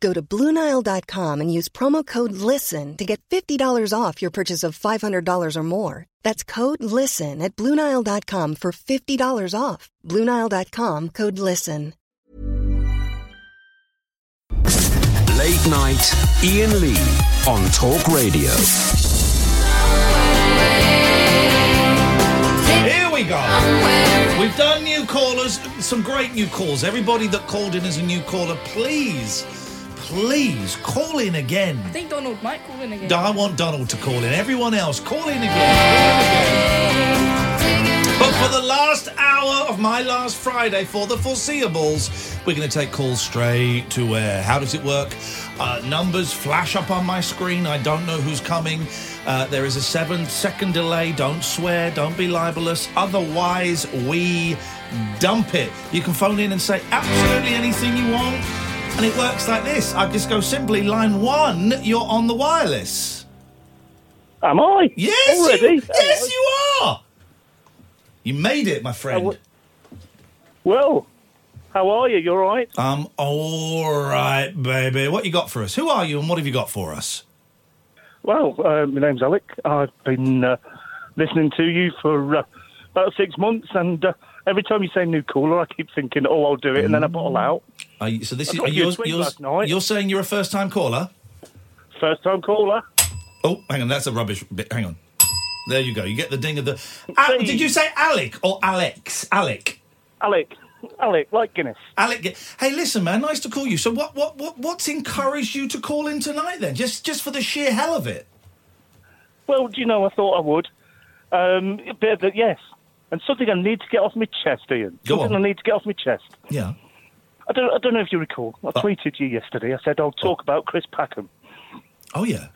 Go to Bluenile.com and use promo code LISTEN to get $50 off your purchase of $500 or more. That's code LISTEN at Bluenile.com for $50 off. Bluenile.com code LISTEN. Late night, Iain Lee on Talk Radio. Here we go. We've done new callers, some great new calls. Everybody that called in as a new caller, please please call in again. I think Donald might call in again. I want Donald to call in. Everyone else, call in again. But for the last hour of my last Friday for the foreseeables, we're going to take calls straight to where? How does it work? Uh, numbers flash up on my screen. I don't know who's coming. Uh, there is a seven second delay. Don't swear. Don't be libelous. Otherwise, we dump it. You can phone in and say absolutely anything you want. And it works like this. I just go simply line one, you're on the wireless. Am I? Yes, Already? You, yes, you are. You made it, my friend. Well, how are you? You all right? I'm all right, baby. What you got for us? Who are you and what have you got for us? Well, uh, my name's Alec. I've been uh, listening to you for uh, about six months, and uh, every time you say new caller, I keep thinking, oh, I'll do it, and then I bottle out. Are you, so this I is are you a yours, tweet yours- last night. You're saying you're a first time caller? First time caller. Oh, hang on, that's a rubbish bit. Hang on. There you go. You get the ding of the. Al- did you say Alec or Alex? Alec. Alec. Alec, like Guinness. Alec. Hey, listen, man. Nice to call you. So, what, what, what, what's encouraged you to call in tonight? Then, just, just for the sheer hell of it. Well, do you know, I thought I would. Um, but, but yes. And something I need to get off my chest, Iain. Go something on. I need to get off my chest. Yeah. I don't, I don't know if you recall. I tweeted you yesterday. I said I'll talk about Chris Packham. Oh yeah.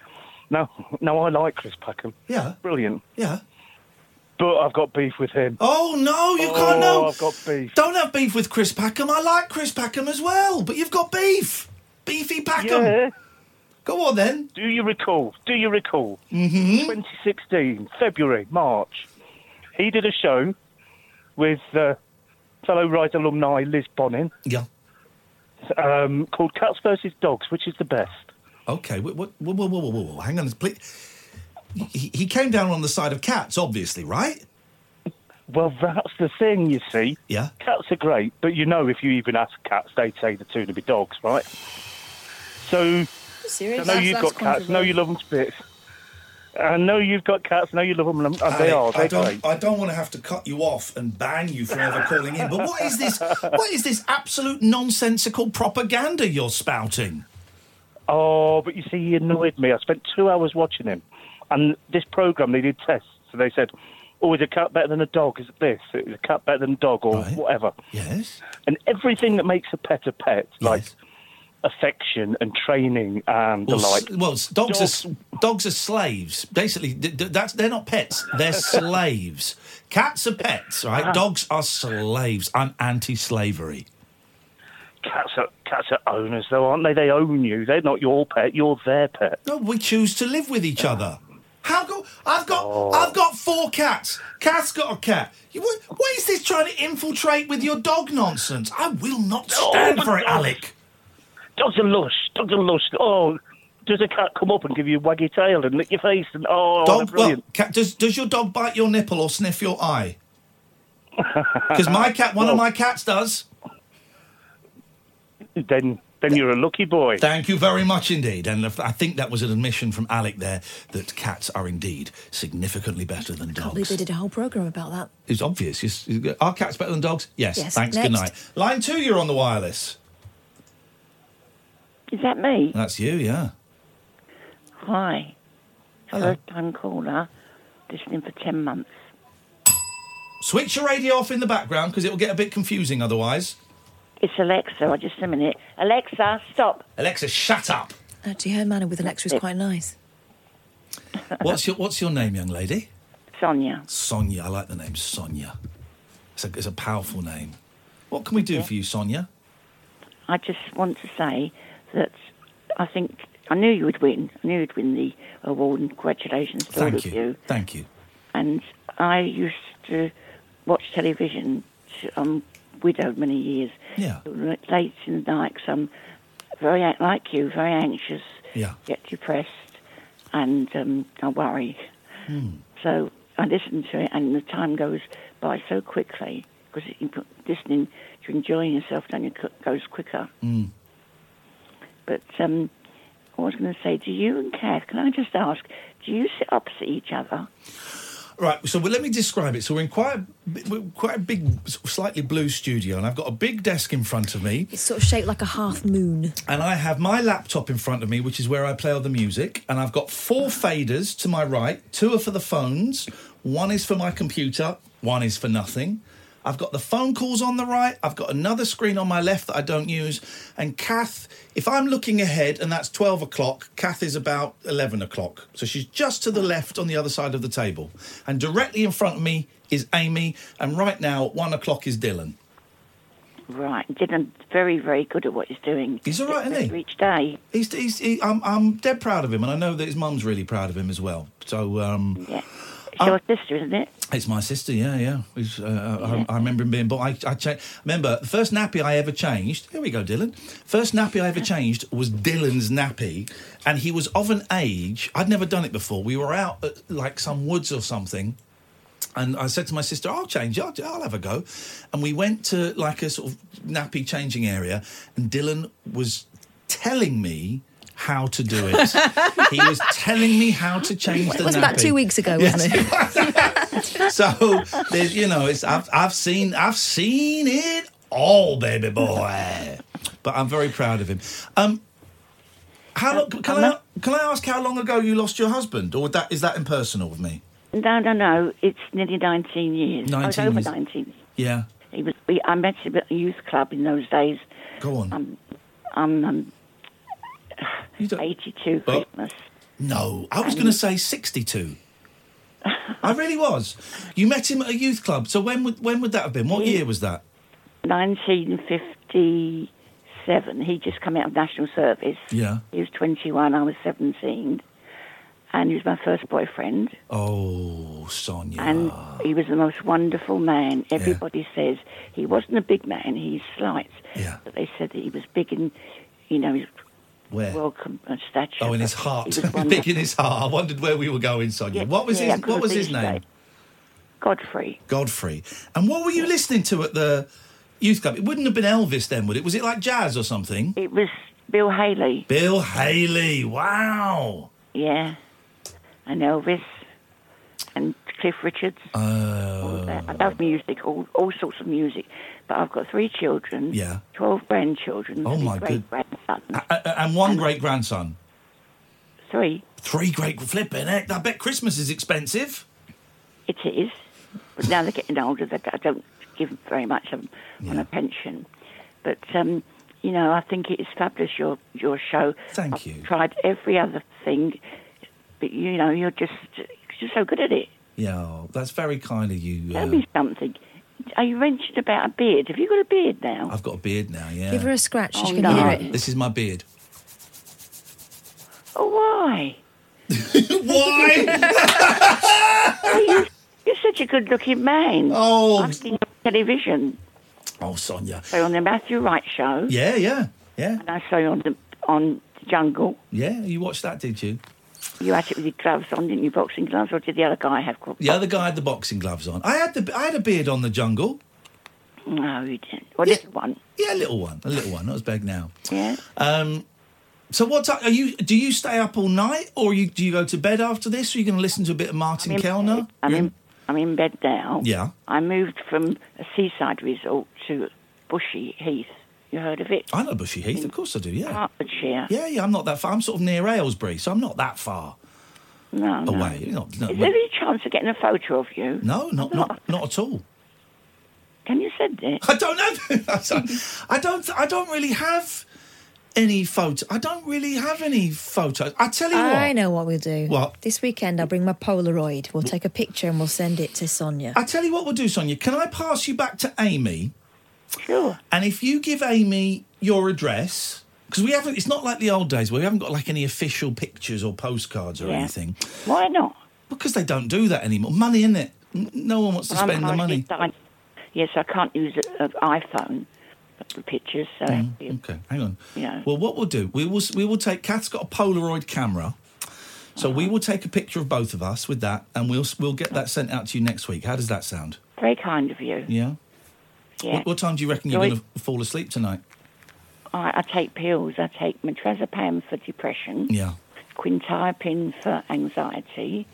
No, no, I like Chris Packham. Yeah. Brilliant. Yeah. But I've got beef with him. Oh no, you Oh, can't. No, I've got beef. Don't have beef with Chris Packham. I like Chris Packham as well, but you've got beef. Beefy Packham. Yeah. Go on then. Do you recall? Do you recall? Mm-hmm. 2016, February, March. He did a show with uh, fellow Rise alumni Liz Bonnin. Yeah. Um, called Cats versus Dogs, which is the best. Okay. What? What? Whoa, whoa, whoa, whoa, whoa. Hang on, please. He, he came down on the side of cats, obviously, right? Well, that's the thing, you see. Yeah. Cats are great, but you know, if you even ask cats, they'd say the two to be dogs, right? So, Serious? I know you've got cats. I know you love them to bits. I know you've got cats. I know you love them, and oh, they are. I don't. I don't want to have to cut you off and ban you for ever calling in. But what is this? What is this absolute nonsensical propaganda you're spouting? Oh, but you see, he annoyed me. I spent two hours watching him. And this program, they did tests. So they said, oh, is a cat better than a dog? Is it this? Is a cat better than a dog or whatever? Yes. And everything that makes a pet a pet, like affection and training and Well, the like. well, s- dogs, Are, dogs are slaves. Basically, that's they're not pets. They're slaves. Cats are pets, right? Ah. Dogs are slaves. I'm anti-slavery. Cats are, cats are owners, though, aren't they? They own you. They're not your pet. You're their pet. No, we choose to live with each other. How go? I've got Oh. I've got four cats. Cat's got a cat. You, what, what is this trying to infiltrate with your dog nonsense? I will not stand but for it, dogs- Alec. Dogs are lush. Dogs are lush. Oh, does a cat come up and give you a waggy tail and lick your face? And oh, they're Dog, well, brilliant. cat, does does your dog bite your nipple or sniff your eye? Because my cat, one of my cats does. then Then you're a lucky boy. Thank you very much indeed. And I think that was an admission from Alec there that cats are indeed significantly better than Can't believe they did a whole programme about that. It's obvious. Are cats better than dogs? Yes. Yes. Thanks. Next. Good night. Line two, you're on the wireless. Is that me? That's you, yeah. Hi. Hello. First time caller, listening for 10 months. Switch your radio off in the background because it will get a bit confusing otherwise. It's Alexa. I just a minute. Alexa, stop. Alexa, shut up. Uh, Actually, her manner with Alexa is quite nice. What's your What's your name, young lady? Sonia. Sonia. I like the name Sonia. It's a, it's a powerful name. What can we do for you, Sonia? I just want to say that I think I knew you would win. I knew you'd win the award, and congratulations to all Thank of you. you. Thank you. And I used to watch television. I'm widowed many years. Yeah. Late in the night, 'cause I'm very like you, very anxious. Yeah. Get depressed, and um, I worry. Hmm. So I listen to it, and the time goes by so quickly because listening to enjoying yourself then it goes quicker. Mm. But um, I was going to say, do you and Kath, can I just ask, do you sit opposite each other? Right, so well, let me describe it. So we're in quite a, we're quite a big, slightly blue studio, and I've got a big desk in front of me, It's sort of shaped like a half moon. and I have my laptop in front of me, which is where I play all the music, and I've got four faders to my right. Two are for the phones, one is for my computer, one is for nothing. I've got the phone calls on the right. I've got another screen on my left that I don't use. And Kath, if I'm looking ahead and that's 12 o'clock, Kath is about 11 o'clock. So she's just to the left on the other side of the table. And directly in front of me is Amy. And right now, at one o'clock is Dylan. Right, Dylan's very, very good at what he's doing. He's all right, isn't he? Each day. He's, he's, he, I'm, I'm dead proud of him. And I know that his mum's really proud of him as well. So, um, Yeah. It's your sister, isn't it? It's my sister, yeah, yeah. He's, uh, I, I remember him being born. I, I cha- remember the first nappy I ever changed. Here we go, Dylan. First nappy I ever changed was Dylan's nappy, and he was of an age I'd never done it before. We were out at like some woods or something, and I said to my sister, "I'll change. I'll, I'll have a go." And we went to like a sort of nappy changing area, and Dylan was telling me. How to do it? he was telling me how to change the It was nappy. about two weeks ago, wasn't it? So there's, you know, it's I've, I've seen I've seen it all, baby boy. But I'm very proud of him. Um, how long, can I can I ask how long ago you lost your husband, or that is that impersonal with me? No, no, no. It's nearly 19 years. I was 19 over years. 19. Yeah, He was, we, I met him at a youth club in those days. go on. I'm, I'm um, You don't- 82 Oh. Christmas. no, I was going to say 62. I really was. You met him at a youth club. So when would when would that have been? What year was that? 1957. He just come out of national service. Yeah. He was 21. I was 17. And he was my first boyfriend. Oh, Sonia. And he was the most wonderful man. Everybody says he wasn't a big man, he's slight. Yeah. But they said that he was big in, you know, Where? welcome uh, stature. Oh, in his heart. Big in his heart. I wondered where we were going, Sonia. Yeah, what was yeah, his What was his name? Godfrey. Godfrey. And what were you listening to at the youth club? It wouldn't have been Elvis then, would it? Was it like jazz or something? It was Bill Haley. Bill Haley. Wow. Yeah. And Elvis. And Cliff Richards. Uh. I love music, all, all sorts of music. But I've got three children. Yeah. 12 grandchildren. Oh, my good- great-grandsons. A- and one great grandson. Three. Three great flipping heck. I bet Christmas is expensive. It is. But now they're getting older. They, I don't give very much on Yeah. a pension. But, um, you know, I think it is fabulous, your, your show. Thank I've you. tried every other thing. But, you know, you're just you're so good at it. Yeah, that's very kind of you. Tell Uh, me something. Are you mentioned about a beard? Have you got a beard now? I've got a beard now, yeah. Give her a scratch. Oh, she can no. hear it. This is my beard. Oh, why? Why? Oh, you, you're such a good-looking man. Oh. I've seen you on television. oh, Sonia. So on the Matthew Wright show, Yeah, yeah, yeah, and I saw you on the on the Jungle. yeah. You watched that, did you? You had it with your gloves on, didn't you? Boxing gloves, or did the other guy have? glo- The other guy had the boxing gloves on. I had the I had a beard on the jungle. No, you didn't. Well, Yeah. this one. Yeah, a little one, a little one. Not as big now. Yeah. Um, so what time are you? Do you stay up all night, or you, do you go to bed after this? Or are you going to listen to a bit of Martin I'm Kelner? bed. I'm in, I'm in bed now. Yeah. I moved from a seaside resort to Bushey Heath. You heard of it? I know Bushey Heath, of course I do. Yeah, Hertfordshire. yeah, yeah. I'm not that far. I'm sort of near Aylesbury, so I'm not that far No, no. away. You're Not, not, Is there any chance of getting a photo of you? no, not not not at all. Can you send it? I don't know. I don't. I don't really have any photo. I don't really have any photos. I tell you what. I know what we'll do. What? This weekend, I'll bring my Polaroid. We'll take a picture and we'll send it to Sonia. I tell you what we'll do, Sonia. Can I pass you back to Amy? Sure. And if you give Amy your address, because we haven't, it's not like the old days where we haven't got like any official pictures or postcards or Yeah. anything. Why not? Because they don't do that anymore. Money, in it? No one wants to I'm spend the money. dying- Yes, I can't use an uh, iPhone for pictures, so mm, Okay, hang on. Yeah. Well, what we'll do, we will we will take. Kath's got a Polaroid camera, so we uh-huh. will take a picture of both of us with that, and we'll we'll get that sent out to you next week. How does that sound? very kind of you. Yeah. Yeah. What, what time do you reckon you're going to fall asleep tonight? I, I take pills. I take metrazepam for depression, Yeah. for anxiety,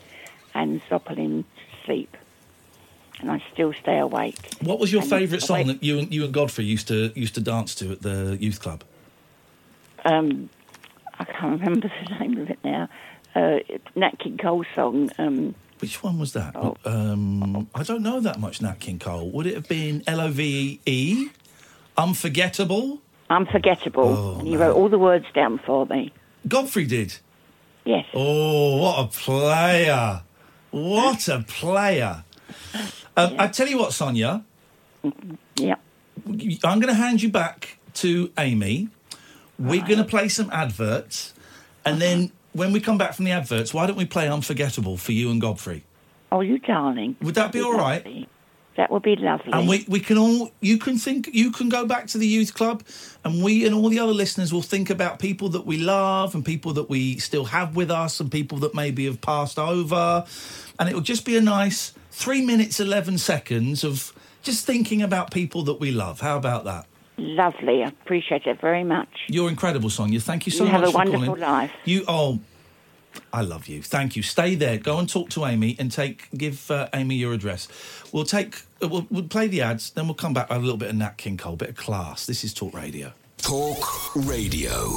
and Zopalin to sleep. And I still stay awake. What was your And favourite song awake- that you and you and Godfrey used to used to dance to at the youth club? Um, I can't remember the name of it now. Uh, Nat King Cole song. Um, Which one was that? Oh. Um, I don't know that much. Nat King Cole. Would it have been L O V E? Unforgettable. Unforgettable. Oh, and you wrote all the words down for me. Godfrey did. Yes. Oh, what a player! What a player! Um, I tell you what, Sonia, Yeah. I'm going to hand you back to Amy. We're going to play some adverts, and then when we come back from the adverts, why don't we play Unforgettable for you and Godfrey? Oh, you darling. Would that be all right? Lovely. That would be lovely. And we, we can all you can think you can go back to the youth club and we and all the other listeners will think about people that we love and people that we still have with us and people that maybe have passed over and it will just be a nice three minutes eleven seconds of just thinking about people that we love. How about that? Lovely. I appreciate it very much. You're incredible, Sonia. Thank you so You much have a for wonderful calling. life. You oh I love you. Thank you. Stay there. Go and talk to Amy and take give uh, Amy your address. We'll take uh, we'll, we'll play the ads, then we'll come back with a little bit of Nat King Cole, bit of class. This is Talk Radio. Talk Radio.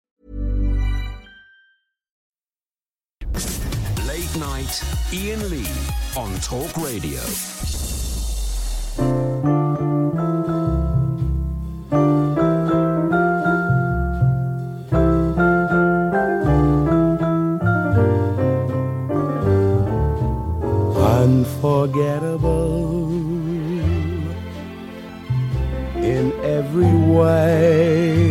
Late night, Iain Lee on Talk Radio. unforgettable in every way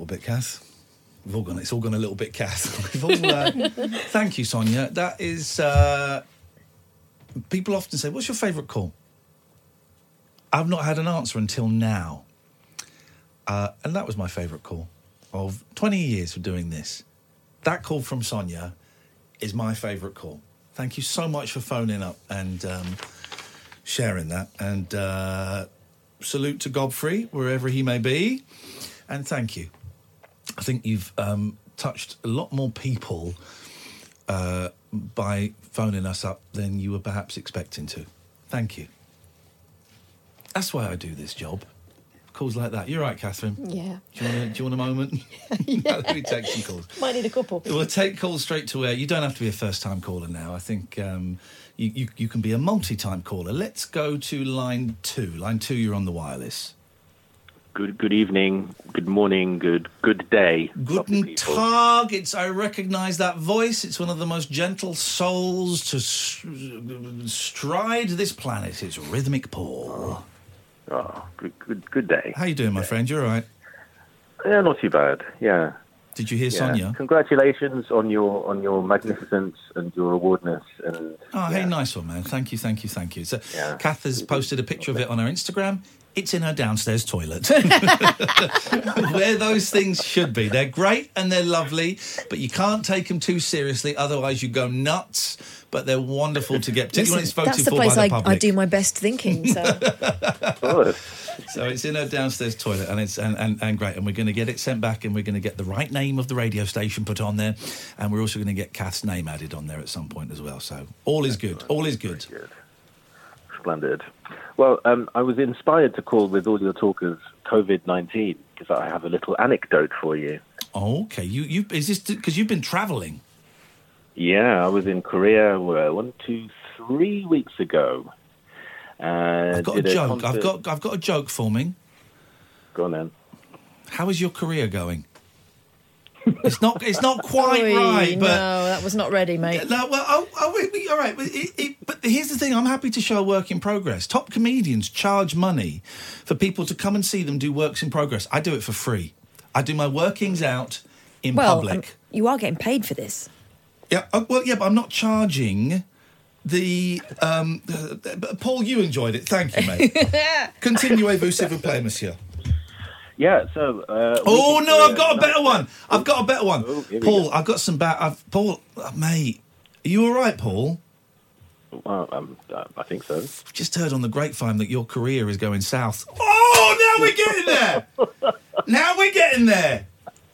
Little bit, Kath. We've all gone. It's all gone a little bit, Kath. We've all. Uh, thank you, Sonia. That is. Uh, people often say, "What's your favourite call?" I've not had an answer until now, uh, and that was my favourite call of 20 years of doing this. That call from Sonia is my favourite call. Thank you so much for phoning up and um, sharing that. And uh, salute to Godfrey, wherever he may be. And thank you. I think you've um, touched a lot more people uh, by phoning us up than you were perhaps expecting to. Thank you. That's why I do this job. Calls like that. You're right, Catherine. Yeah. Do you want a, do you want a moment? Let me take some calls. Might need a couple. We'll take calls straight to air. You don't have to be a first time caller now. I think um, you, you, you can be a multi time caller. Let's go to line two. Line two, you're on the wireless. Good good evening, good morning, good good day. Guten Tag. It's I recognise that voice. It's one of the most gentle souls to stride this planet. It's rhythmic Paul. Oh, good good good day. How you doing, my friend? You're all right? Yeah, not too bad. Yeah. Did you hear Yeah. Sonia? Congratulations on your on your magnificence and your awardness and Oh, hey, nice one, man. Thank you, thank you, thank you. So, Yeah. Kath has posted a picture of it on her Instagram. It's in her downstairs toilet. Where those things should be. They're great and they're lovely, but you can't take them too seriously, otherwise you go nuts. But they're wonderful to get, particularly when it's Listen, voted that's the for place by I, the I public. do my best thinking. So So it's in her downstairs toilet, and it's and, and, and great. And we're going to get it sent back, and we're going to get the right name of the radio station put on there, and we're also going to get Kath's name added on there at some point as well. So all is good. All is good. Splendid. Well, um, I was inspired to call with all your talk of COVID nineteen because I have a little anecdote for you. Oh, okay. You you is this because you've been travelling? Yeah, I was in Korea uh, one, two, three weeks ago. Uh, I've got a joke. I've got I've got a joke forming. Go on then. How is your career going? It's not. It's not quite Oi, right, no, that was not ready, mate. No, well, oh, oh, all right. But, it, it, but here's the thing: I'm happy to show a work in progress. Top comedians charge money for people to come and see them do works in progress. I do it for free. I do my workings out in well, public. um, you are getting paid for this. Yeah, uh, well, yeah, but I'm not charging the. Um, uh, Paul, you enjoyed it. Thank you, mate. Continuez-vous, s'il vous plaît, monsieur. Yeah. So. Uh, Oh no, I've got a better one. I've got a better one. Oh, Paul, go. I've got some bad. I've Paul, uh, mate, are you all right, Paul? Well, um, I think so. I've just heard on the grapevine that your career is going south. Oh, now we're getting there. now we're getting there.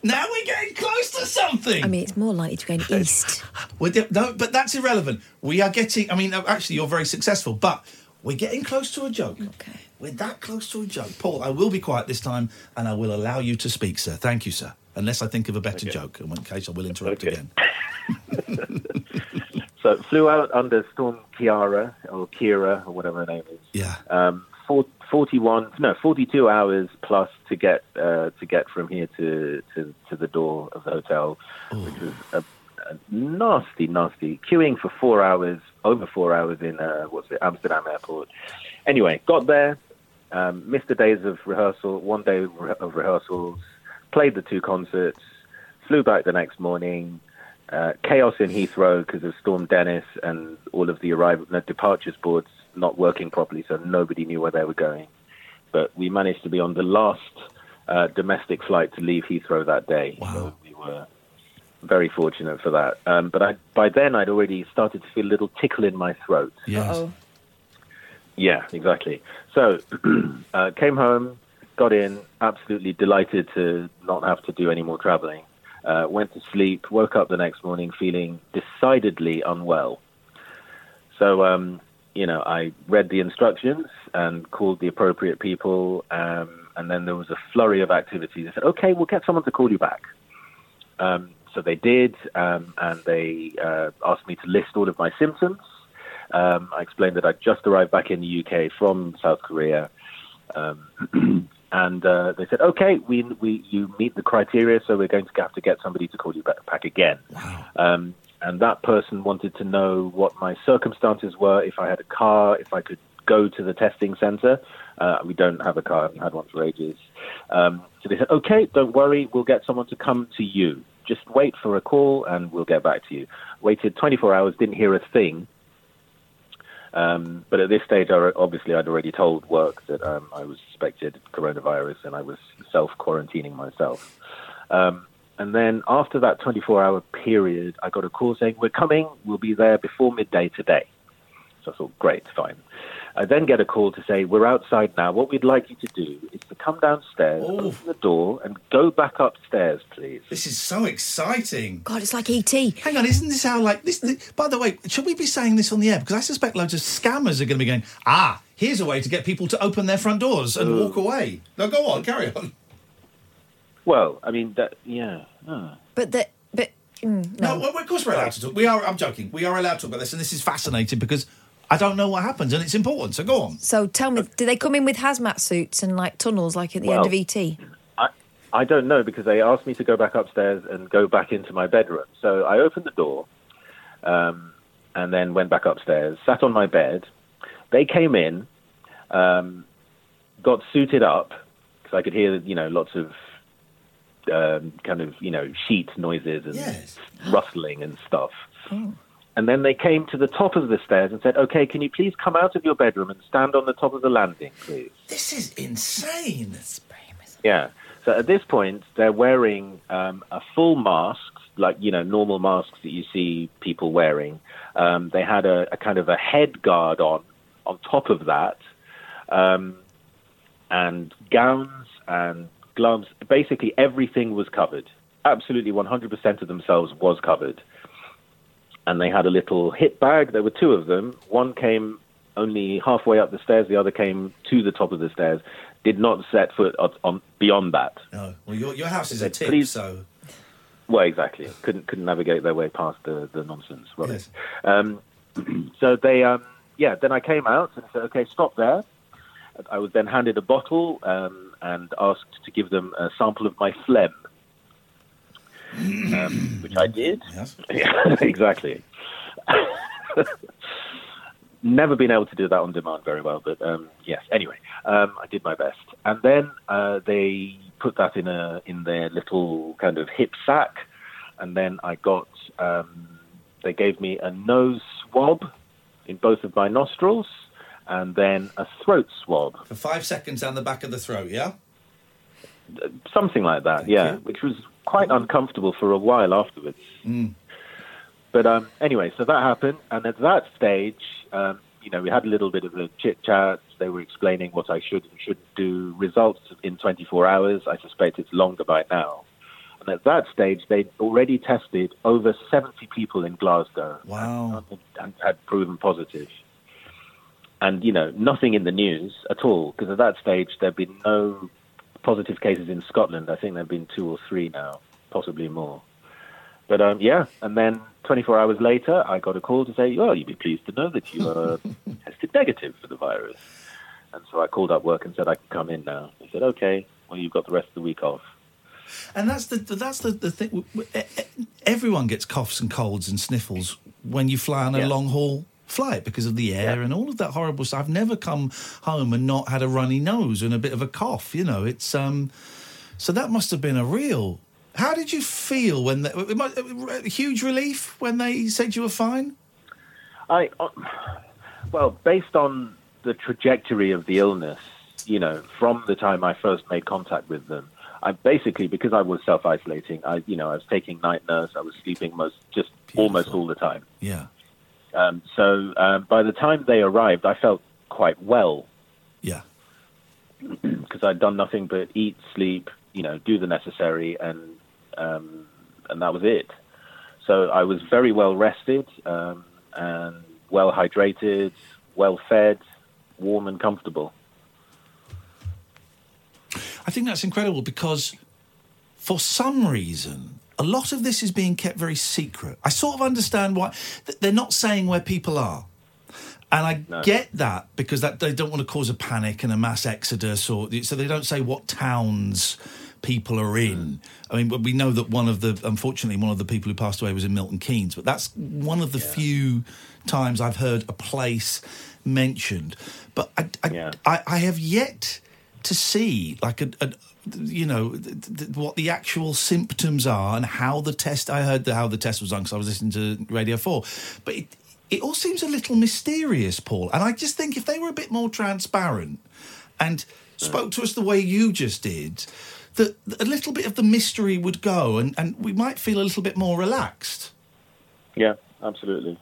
Now we're getting close to something. I mean, it's more likely to go in east. We're di- no, but that's irrelevant. We are getting. I mean, uh, actually, you're very successful, but we're getting close to a joke. Okay. We're that close to a joke. Paul, I will be quiet this time, and I will allow you to speak, sir. Thank you, sir. Unless I think of a better joke, in which case I will interrupt Okay. again. So flew out under Storm Ciara or Kira or whatever her name is. Yeah. Um, four, 41, no, 42 hours plus to get uh, to get from here to, to, to the door of the hotel, which was a, a nasty, nasty queuing for four hours, over four hours in uh, what's it, Amsterdam airport. Anyway, got there, um, missed the days of rehearsal, one day of rehearsals, played the two concerts, flew back the next morning. Uh, chaos in Heathrow because of Storm Dennis and all of the arrival, the departures boards not working properly, so nobody knew where they were going. But we managed to be on the last uh, domestic flight to leave Heathrow that day. So we were very fortunate for that. Um, but I, by then, I'd already started to feel a little tickle in my throat. Yes. Yeah, exactly. So uh, came home, got in, absolutely delighted to not have to do any more traveling. Uh, went to sleep, woke up the next morning feeling decidedly unwell. So, um, you know, I read the instructions and called the appropriate people, um, and then there was a flurry of activities. I said, okay, we'll get someone to call you back. Um, so they did, um, and they uh, asked me to list all of my symptoms. Um, I explained that I'd just arrived back in the UK from South Korea, um, and uh, they said, "Okay, we, we you meet the criteria, so we're going to have to get somebody to call you back, again." Um, and that person wanted to know what my circumstances were, if I had a car, if I could go to the testing center. Uh, we don't have a car; I haven't had one for ages. Um, so they said, "Okay, don't worry, we'll get someone to come to you. Just wait for a call, and we'll get back to you." Waited 24 hours, didn't hear a thing. Um, but at this stage, I, obviously, I'd already told work that um, I was suspected coronavirus and I was self quarantining myself. Um, and then after that 24 hour period, I got a call saying, We're coming, we'll be there before midday today. So I thought, Great, fine. I then get a call to say, We're outside now. What we'd like you to do is to come downstairs, open the door, and go back upstairs, please. This is so exciting. God, it's like E ET. Hang on, isn't this how like this? this by the way, should we be saying this on the air? Because I suspect loads of scammers are going to be going. Ah, here's a way to get people to open their front doors and Uh. walk away. No, go on, carry on. Well, I mean, that, yeah. Oh. But the but mm, No, well, of course we're allowed to talk. We are. I'm joking. We are allowed to talk about this, and this is fascinating because I don't know what happens, and it's important. So go on. So tell me, do they come in with hazmat suits and like tunnels like at the end of E ET? I, I don't know because they asked me to go back upstairs and go back into my bedroom. So I opened the door um, and then went back upstairs, sat on my bed. They came in, um, got suited up because I could hear, you know, lots of um, kind of, you know, sheet noises and rustling and stuff. And then they came to the top of the stairs and said, "Okay, can you please come out of your bedroom and stand on the top of the landing, please?" This is insane. Yeah. So at this point, they're wearing um, a full mask, like you know normal masks that you see people wearing. Um, they had a, a kind of a head guard on on top of that, um, and gowns and gloves. Basically, everything was covered. Absolutely, 100% of themselves was covered. And they had a little hip bag. There were two of them. One came only halfway up the stairs. The other came to the top of the stairs. Did not set foot on, on beyond that. No. Well, your your house is a tip, "Please." so Well, exactly. Couldn't couldn't navigate their way past the the nonsense. Right. Um, so they, um, yeah. Then I came out and said, "Okay, stop there." I was then handed a bottle um, and asked to give them a sample of my phlegm, um, which I did. Yes. Yeah, exactly. Never been able to do that on demand very well, but um, yes. Anyway, um, I did my best, and then uh, they put that in a in their little kind of hip sack, and then I got. Um, they gave me a nose swab in both of my nostrils, and then a throat swab, for five seconds down the back of the throat. Yeah. something like that. yeah, which was quite uncomfortable for a while afterwards. Mm. But um, anyway, so that happened, and at that stage, um, you know, we had a little bit of a chit chat. They were explaining what I should and shouldn't do. Results in 24 hours. I suspect it's longer by now. And at that stage, they'd already tested over 70 people in Glasgow. Wow. And, and had proven positive. And you know, nothing in the news at all, because at that stage there'd been no positive cases in Scotland. I think there've been two or three now, possibly more. But um, yeah, and then 24 hours later, I got a call to say, "Well, you'd be pleased to know that you are tested negative for the virus." And so I called up work and said I can come in now. They said, "Okay, well, you've got the rest of the week off." And that's the that's the, the thing. Everyone gets coughs and colds and sniffles when you fly on a Yeah. long haul flight because of the air and all of that horrible stuff. I've never come home and not had a runny nose and a bit of a cough. You know, it's um. So that must have been a real. How did you feel when the, it might- uh, huge relief when they said you were fine? I, uh, well, based on the trajectory of the illness, you know, from the time I first made contact with them, I basically because I was self isolating, I, you know, I was taking night nurse, I was sleeping most, just almost all the time. Yeah. Um, so um, by the time they arrived, I felt quite well. Yeah. Because I'd done nothing but eat, sleep, you know, do the necessary, and um, and that was it. So I was very well rested um, and well hydrated, well fed, warm and comfortable. I think that's incredible because for some reason, a lot of this is being kept very secret. I sort of understand why they're not saying where people are. And I No. get that because that they don't want to cause a panic and a mass exodus, or so they don't say what towns people are in. Mm. I mean, we know that one of the, unfortunately, one of the people who passed away was in Milton Keynes, but that's one of the few times I've heard a place mentioned. But I, I, I, I have yet to see like a, a you know th- th- what the actual symptoms are and how the test. I heard the, how the test was done because I was listening to Radio Four, but it, it all seems a little mysterious, Paul. And I just think if they were a bit more transparent and spoke to us the way you just did, that a little bit of the mystery would go, and, and we might feel a little bit more relaxed. Yeah, absolutely.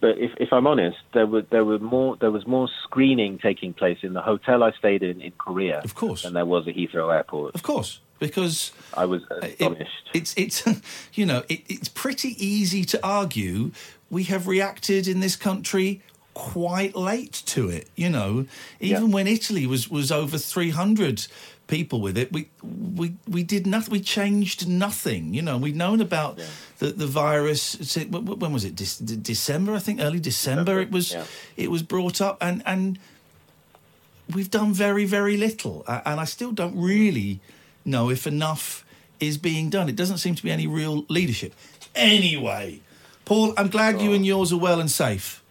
But if, if I'm honest, there were there were more there was more screening taking place in the hotel I stayed in in Korea, of course, than there was at Heathrow Airport. Of course, because I was astonished. It's it's you know it, it's pretty easy to argue we have reacted in this country quite late to it. You know, even when Italy was was over three hundred people with it, we we we did nothing. We changed nothing. You know, we'd known about the the virus. say, wh- wh- When was it? De- December, I think, early December. it was yeah. it was brought up, and and we've done very very little, and I still don't really know if enough is being done. It doesn't seem to be any real leadership. Anyway, Paul, I'm glad you and yours are well and safe.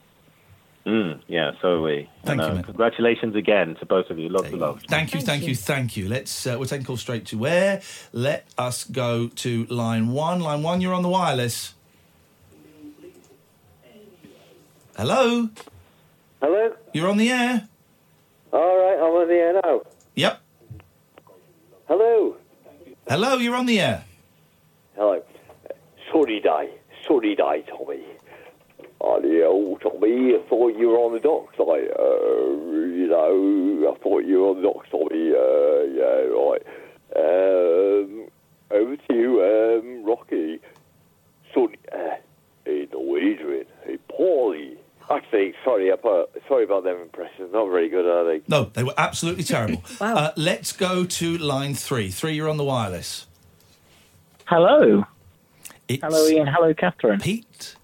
Mm, yeah, so are we. Thank And, you, uh, mate. Congratulations again to both of you. Lots of love. Thank you, thank, you. thank you. Let's uh, we're taking call straight to where. Let us go to line one. Line one, you're on the wireless. Hello, Hello? you're on the air. All right, I'm on the air now. Yep. Hello? Hello, you're on the air. Hello. Sorry day. Sorry day, Tommy. Hello, Tommy. I thought you were on the docks. I, uh, you know, I thought you were on the docks, Tommy. Uh, yeah, right. Um, over to you, um, Rocky. Sorry. Uh, hey, Norwegian. Hey, Paulie. Actually, sorry, I put, sorry about them impressions. Not very good, are they? No, they were absolutely terrible. uh, let's go to line three. Three, you're on the wireless. Hello. It's Hello, Iain. Hello, Catherine. Pete,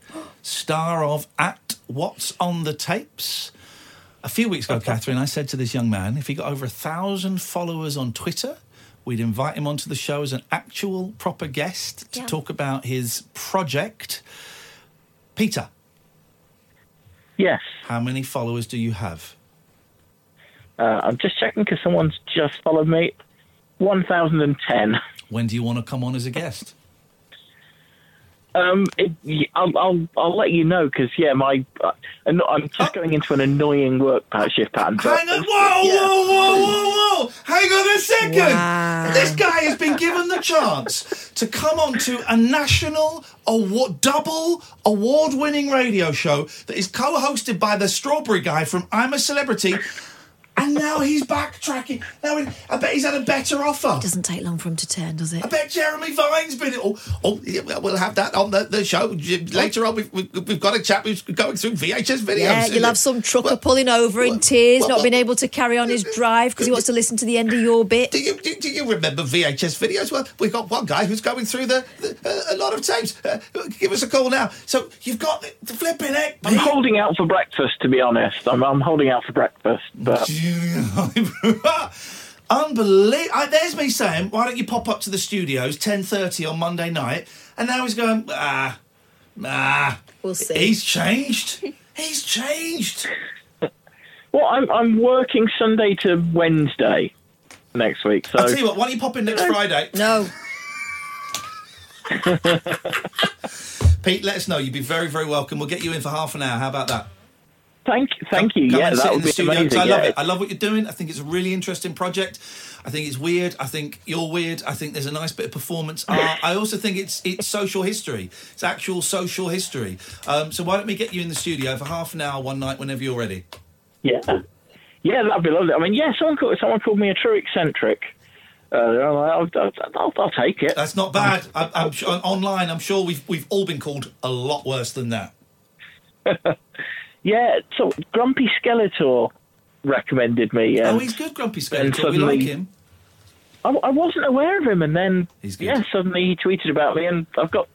star of At What's on the Tapes. A few weeks ago, Catherine, I said to this young man, if he got over a thousand followers on Twitter, we'd invite him onto the show as an actual proper guest to Yeah. talk about his project. Peter. Yes. How many followers do you have? Uh, I'm just checking because someone's just followed me. 1,010. When do you want to come on as a guest? Um, it, y- I'll, I'll, I'll let you know because, yeah, my, uh, I'm I'm just going into an annoying work pat- shift pattern. but- Hang on, whoa, whoa, whoa, whoa, whoa! Hang on a second. Wow. This guy has been given the chance to come on to a national award, double award-winning radio show that is co-hosted by the Strawberry guy from I'm a Celebrity, and now he's backtracking. Now he- I bet he's had a better offer. It doesn't take long for him to turn, does it? I bet Jeremy Vine's been. it. Oh, oh yeah, well, we'll have that on the, the show later on. We've, we've, we've got a chap who's going through VHS videos. Yeah, you'll have some trucker pulling over in tears, not being able to carry on his drive because he wants to listen to the end of your bit. Do you, do, do you remember VHS videos? Well, we've got one guy who's going through the, the uh, a lot of tapes. Uh, give us a call now. So you've got the, the flipping heck. I'm holding out for breakfast, to be honest. I'm, I'm holding out for breakfast, but Unbelievable. There's me saying, why don't you pop up to the studios 10.30 on Monday night? And now he's going, ah, ah. We'll see. He's changed. He's changed. well, I'm I'm working Sunday to Wednesday next week. So I'll tell you what, why don't you pop in next Friday? No. Pete, let us know. You'd be very, very welcome. We'll get you in for half an hour. How about that? Thank thank you. Come yeah, and that would be studio, amazing. I love yeah. it. I love what you're doing. I think it's a really interesting project. I think it's weird. I think you're weird. I think there's a nice bit of performance art. I also think it's it's social history. It's actual social history. Um, so why don't we get you in the studio for half an hour one night whenever you're ready? Yeah, yeah, that'd be lovely. I mean, yeah, someone called someone called me a true eccentric. Uh, I'll, I'll, I'll, I'll take it. That's not bad. I, I'm sure, online. I'm sure we've we've all been called a lot worse than that. Yeah, so Grumpy Skeletor recommended me. oh, um, he's good, Grumpy Skeletor. We like suddenly- him. I, I wasn't aware of him, and then yeah, suddenly he tweeted about me, and I've got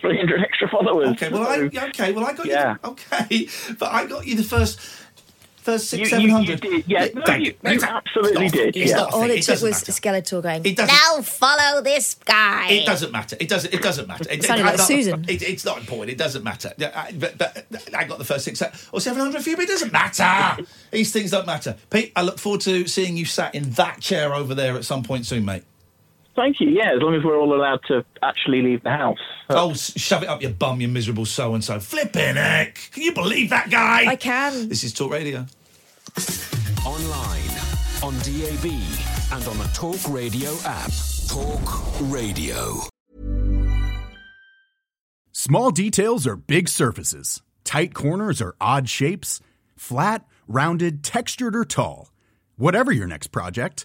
300 extra followers. Okay, well, I, so- okay, well, I got Yeah. you. Okay, but I got you the first, first six, You- seven you- you hundred. did, yeah, no, thank you- you absolutely did, It's yeah. not All it It took was matter. Skeletor going, It now follow this guy. It doesn't matter. It doesn't. It doesn't matter. It, Sounded like I- Susan. It, it's not important. It doesn't matter. I, but, but I got the first six or seven hundred for you, but it doesn't matter. These things don't matter. Pete, I look forward to seeing you sat in that chair over there at some point soon, mate. Thank you. Yeah, as long as we're all allowed to actually leave the house. Oh, s- shove it up your bum, you miserable so and so. Flipping heck! Can you believe that guy? I can. This is Talk Radio. Online, on DAB, and on the Talk Radio app. Talk Radio. Small details are big surfaces. Tight corners are odd shapes. Flat, rounded, textured, or tall. Whatever your next project,